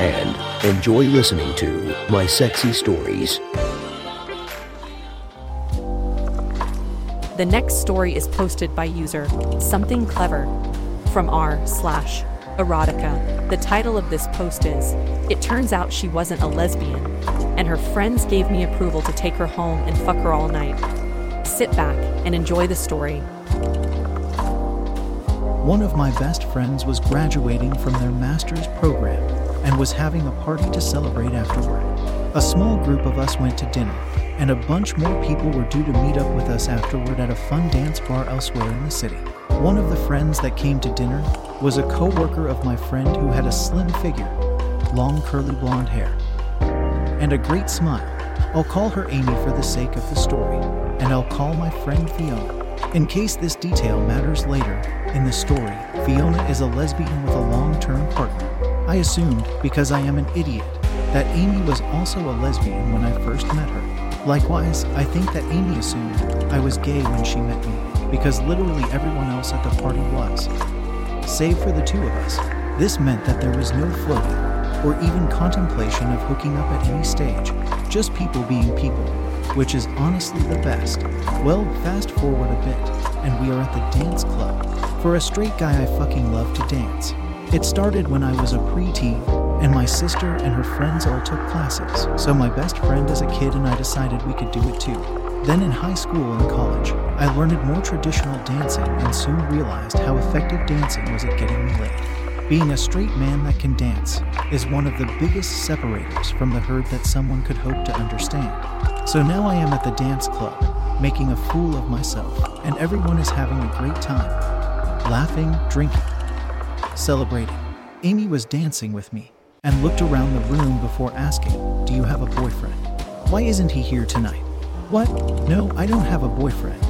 And enjoy listening to My Sexy Stories. The next story is posted by user Something Clever from r slash erotica. The title of this post is It Turns Out She Wasn't a Lesbian, and her friends gave me approval to take her home and fuck her all night. Sit back and enjoy the story. One of my best friends was graduating from their master's program and was having a party to celebrate afterward. A small group of us went to dinner, and a bunch more people were due to meet up with us afterward at a fun dance bar elsewhere in the city. One of the friends that came to dinner was a co worker of my friend who had a slim figure, long curly blonde hair, and a great smile. I'll call her Amy for the sake of the story, and I'll call my friend Fiona. In case this detail matters later in the story, Fiona is a lesbian with a long term partner. I assumed, because I am an idiot, that Amy was also a lesbian when I first met her. Likewise, I think that Amy assumed I was gay when she met me, because literally everyone else at the party was. Save for the two of us, this meant that there was no flirting, or even contemplation of hooking up at any stage, just people being people, which is honestly the best. Well, fast forward a bit, and we are at the dance club. For a straight guy, I fucking love to dance. It started when I was a preteen, and my sister and her friends all took classes, so my best friend as a kid and I decided we could do it too. Then in high school and college, I learned more traditional dancing and soon realized how effective dancing was at getting me laid. Being a straight man that can dance is one of the biggest separators from the herd that someone could hope to understand. So now I am at the dance club, making a fool of myself, and everyone is having a great time, laughing, drinking, celebrating. Amy was dancing with me and looked around the room before asking, Do you have a boyfriend? Why isn't he here tonight? What? No, I don't have a boyfriend.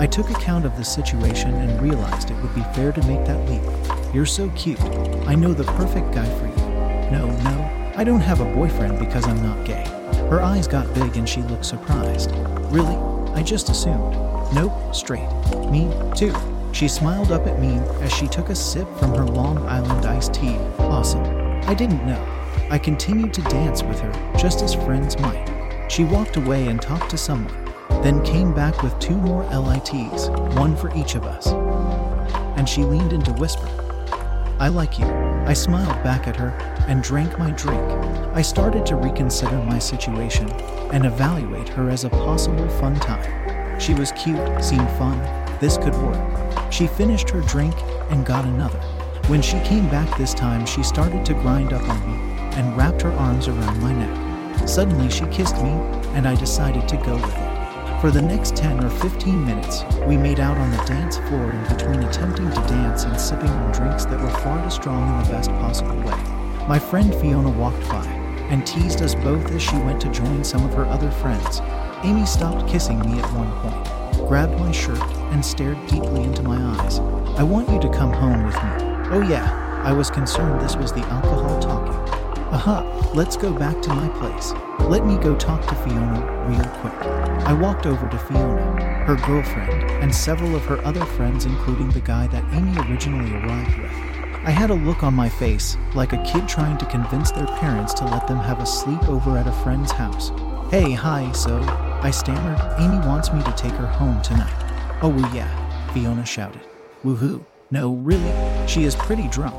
I took account of the situation and realized it would be fair to make that leap. You're so cute. I know the perfect guy for you. No, no, I don't have a boyfriend because I'm not gay. Her eyes got big and she looked surprised. Really? I just assumed. Nope, straight. Me, too. She smiled up at me as she took a sip from her Long Island iced tea. Awesome. I didn't know. I continued to dance with her, just as friends might. She walked away and talked to someone, then came back with two more LITs, one for each of us. And she leaned in to whisper, I like you. I smiled back at her and drank my drink. I started to reconsider my situation and evaluate her as a possible fun time. She was cute, seemed fun, this could work. She finished her drink and got another. When she came back this time, she started to grind up on me and wrapped her arms around my neck. Suddenly, she kissed me, and I decided to go with it. For the next 10 or 15 minutes, we made out on the dance floor in between attempting to dance and sipping on drinks that were far too strong in the best possible way. My friend Fiona walked by and teased us both as she went to join some of her other friends. Amy stopped kissing me at one point, grabbed my shirt, and stared deeply into my eyes. I want you to come home with me. Oh, yeah, I was concerned this was the alcohol talking. Aha, let's go back to my place. Let me go talk to Fiona real quick. I walked over to Fiona, her girlfriend, and several of her other friends, including the guy that Amy originally arrived with. I had a look on my face, like a kid trying to convince their parents to let them have a sleepover at a friend's house. Hey, hi, so, I stammered, Amy wants me to take her home tonight. Oh, well, yeah, Fiona shouted. Woohoo. No, really, she is pretty drunk.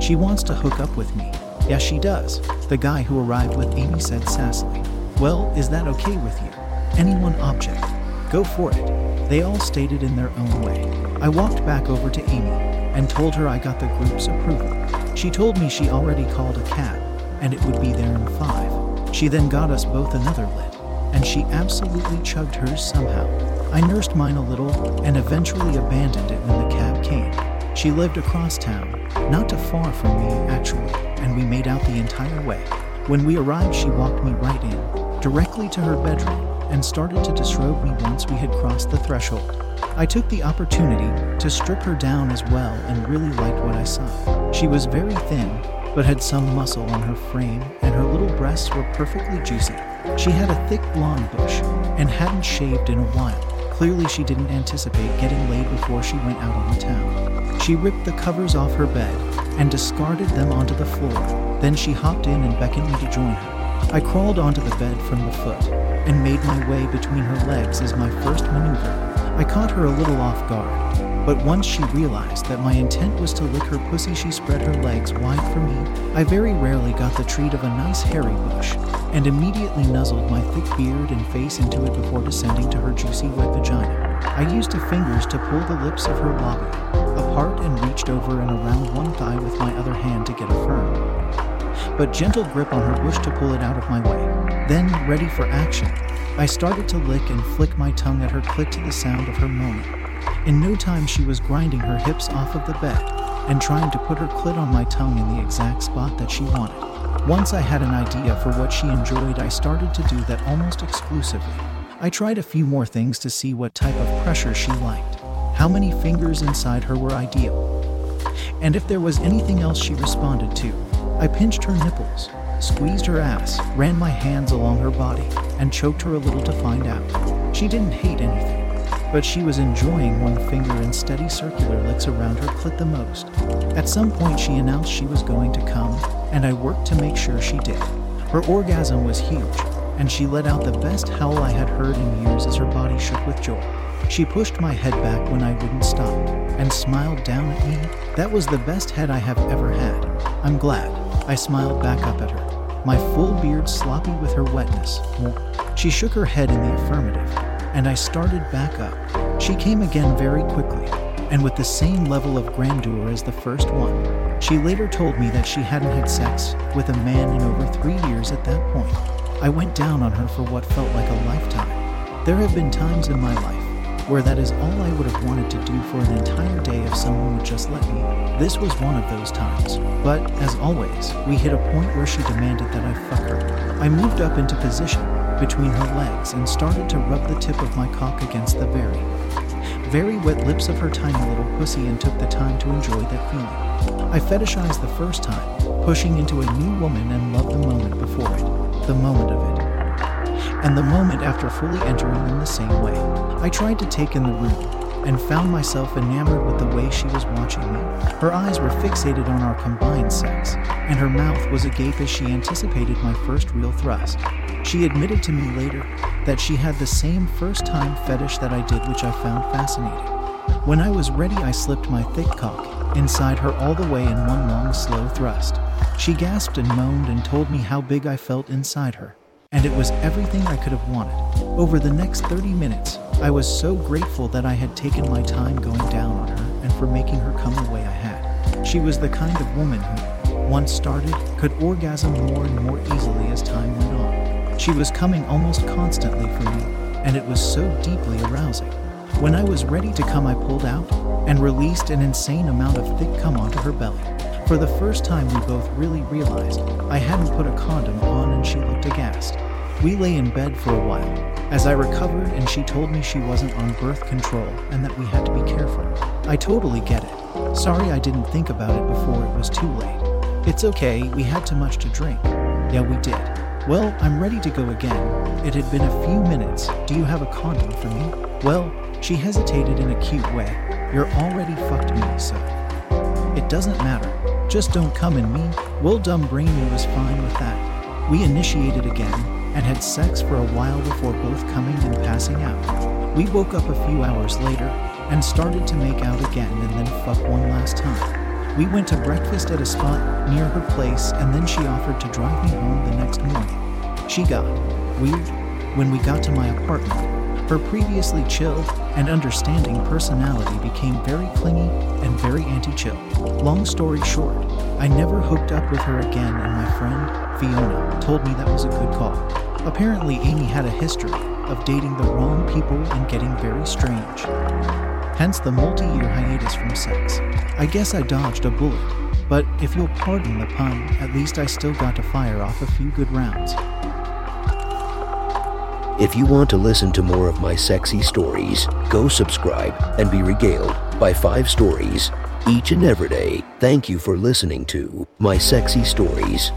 She wants to hook up with me. Yes, she does, the guy who arrived with Amy said sassily. Well, is that okay with you? Any one object. Go for it. They all stated in their own way. I walked back over to Amy and told her I got the group's approval. She told me she already called a cab and it would be there in five. She then got us both another lit, and she absolutely chugged hers somehow. I nursed mine a little and eventually abandoned it when the cab came. She lived across town, not too far from me, actually, and we made out the entire way. When we arrived, she walked me right in, directly to her bedroom, and started to disrobe me once we had crossed the threshold. I took the opportunity to strip her down as well and really liked what I saw. She was very thin, but had some muscle on her frame, and her little breasts were perfectly juicy. She had a thick blonde bush and hadn't shaved in a while. Clearly, she didn't anticipate getting laid before she went out on the town. She ripped the covers off her bed and discarded them onto the floor. Then she hopped in and beckoned me to join her. I crawled onto the bed from the foot and made my way between her legs as my first maneuver. I caught her a little off guard, but once she realized that my intent was to lick her pussy, she spread her legs wide for me. I very rarely got the treat of a nice hairy bush, and immediately nuzzled my thick beard and face into it before descending to her juicy wet vagina. I used her fingers to pull the lips of her labia apart and reached over and around one thigh with my other hand to get a firm, but gentle grip on her bush to pull it out of my way. Then, ready for action, I started to lick and flick my tongue at her clit to the sound of her moaning. In no time, she was grinding her hips off of the bed and trying to put her clit on my tongue in the exact spot that she wanted. Once I had an idea for what she enjoyed, I started to do that almost exclusively. I tried a few more things to see what type of pressure she liked, how many fingers inside her were ideal, and if there was anything else she responded to. I pinched her nipples, squeezed her ass, ran my hands along her body, and choked her a little to find out. She didn't hate anything, but she was enjoying one finger and steady circular licks around her clit the most. At some point, she announced she was going to come, and I worked to make sure she did. Her orgasm was huge, and she let out the best howl I had heard in years as her body shook with joy. She pushed my head back when I wouldn't stop and smiled down at me. That was the best head I have ever had. I'm glad. I smiled back up at her, my full beard sloppy with her wetness. She shook her head in the affirmative, and I started back up. She came again very quickly, and with the same level of grandeur as the first one. She later told me that she hadn't had sex with a man in over three years at that point. I went down on her for what felt like a lifetime. There have been times in my life where that is all I would have wanted to do for an entire day if someone would just let me. This was one of those times. But, as always, we hit a point where she demanded that I fuck her. I moved up into position between her legs and started to rub the tip of my cock against the very, very wet lips of her tiny little pussy and took the time to enjoy that feeling. I fetishized the first time, pushing into a new woman and loved the moment before it, the moment of it and the moment after fully entering in the same way. I tried to take in the room and found myself enamored with the way she was watching me. Her eyes were fixated on our combined sex, and her mouth was agape as she anticipated my first real thrust. She admitted to me later that she had the same first time fetish that I did, which I found fascinating. When I was ready, I slipped my thick cock inside her all the way in one long, slow thrust. She gasped and moaned and told me how big I felt inside her and it was everything I could have wanted. Over the next 30 minutes, I was so grateful that I had taken my time going down on her and for making her come the way I had. She was the kind of woman who, once started, could orgasm more and more easily as time went on. She was coming almost constantly for me, and it was so deeply arousing. When I was ready to come, I pulled out and released an insane amount of thick cum onto her belly. For the first time, we both really realized I hadn't put a condom on and she looked aghast. We lay in bed for a while as I recovered and she told me she wasn't on birth control and that we had to be careful. I totally get it. Sorry I didn't think about it before it was too late. It's okay, we had too much to drink. Yeah, we did. Well, I'm ready to go again. It had been a few minutes. Do you have a condom for me? Well, she hesitated in a cute way. You're already fucked me, so. It doesn't matter. Just don't come in me. Will Dumb Brainy was fine with that. We initiated again and had sex for a while before both coming and passing out. We woke up a few hours later and started to make out again and then fuck one last time. We went to breakfast at a spot near her place and then she offered to drive me home the next morning. She got weird when we got to my apartment her previously chill and understanding personality became very clingy and very anti chill. Long story short, I never hooked up with her again, and my friend, Fiona, told me that was a good call. Apparently, Amy had a history of dating the wrong people and getting very strange. Hence the multi year hiatus from sex. I guess I dodged a bullet But if you'll pardon the pun, at least I still got to fire off a few good rounds. If you want to listen to more of my sexy stories, go subscribe and be regaled by five stories each and every day. Thank you for listening to My Sexy Stories.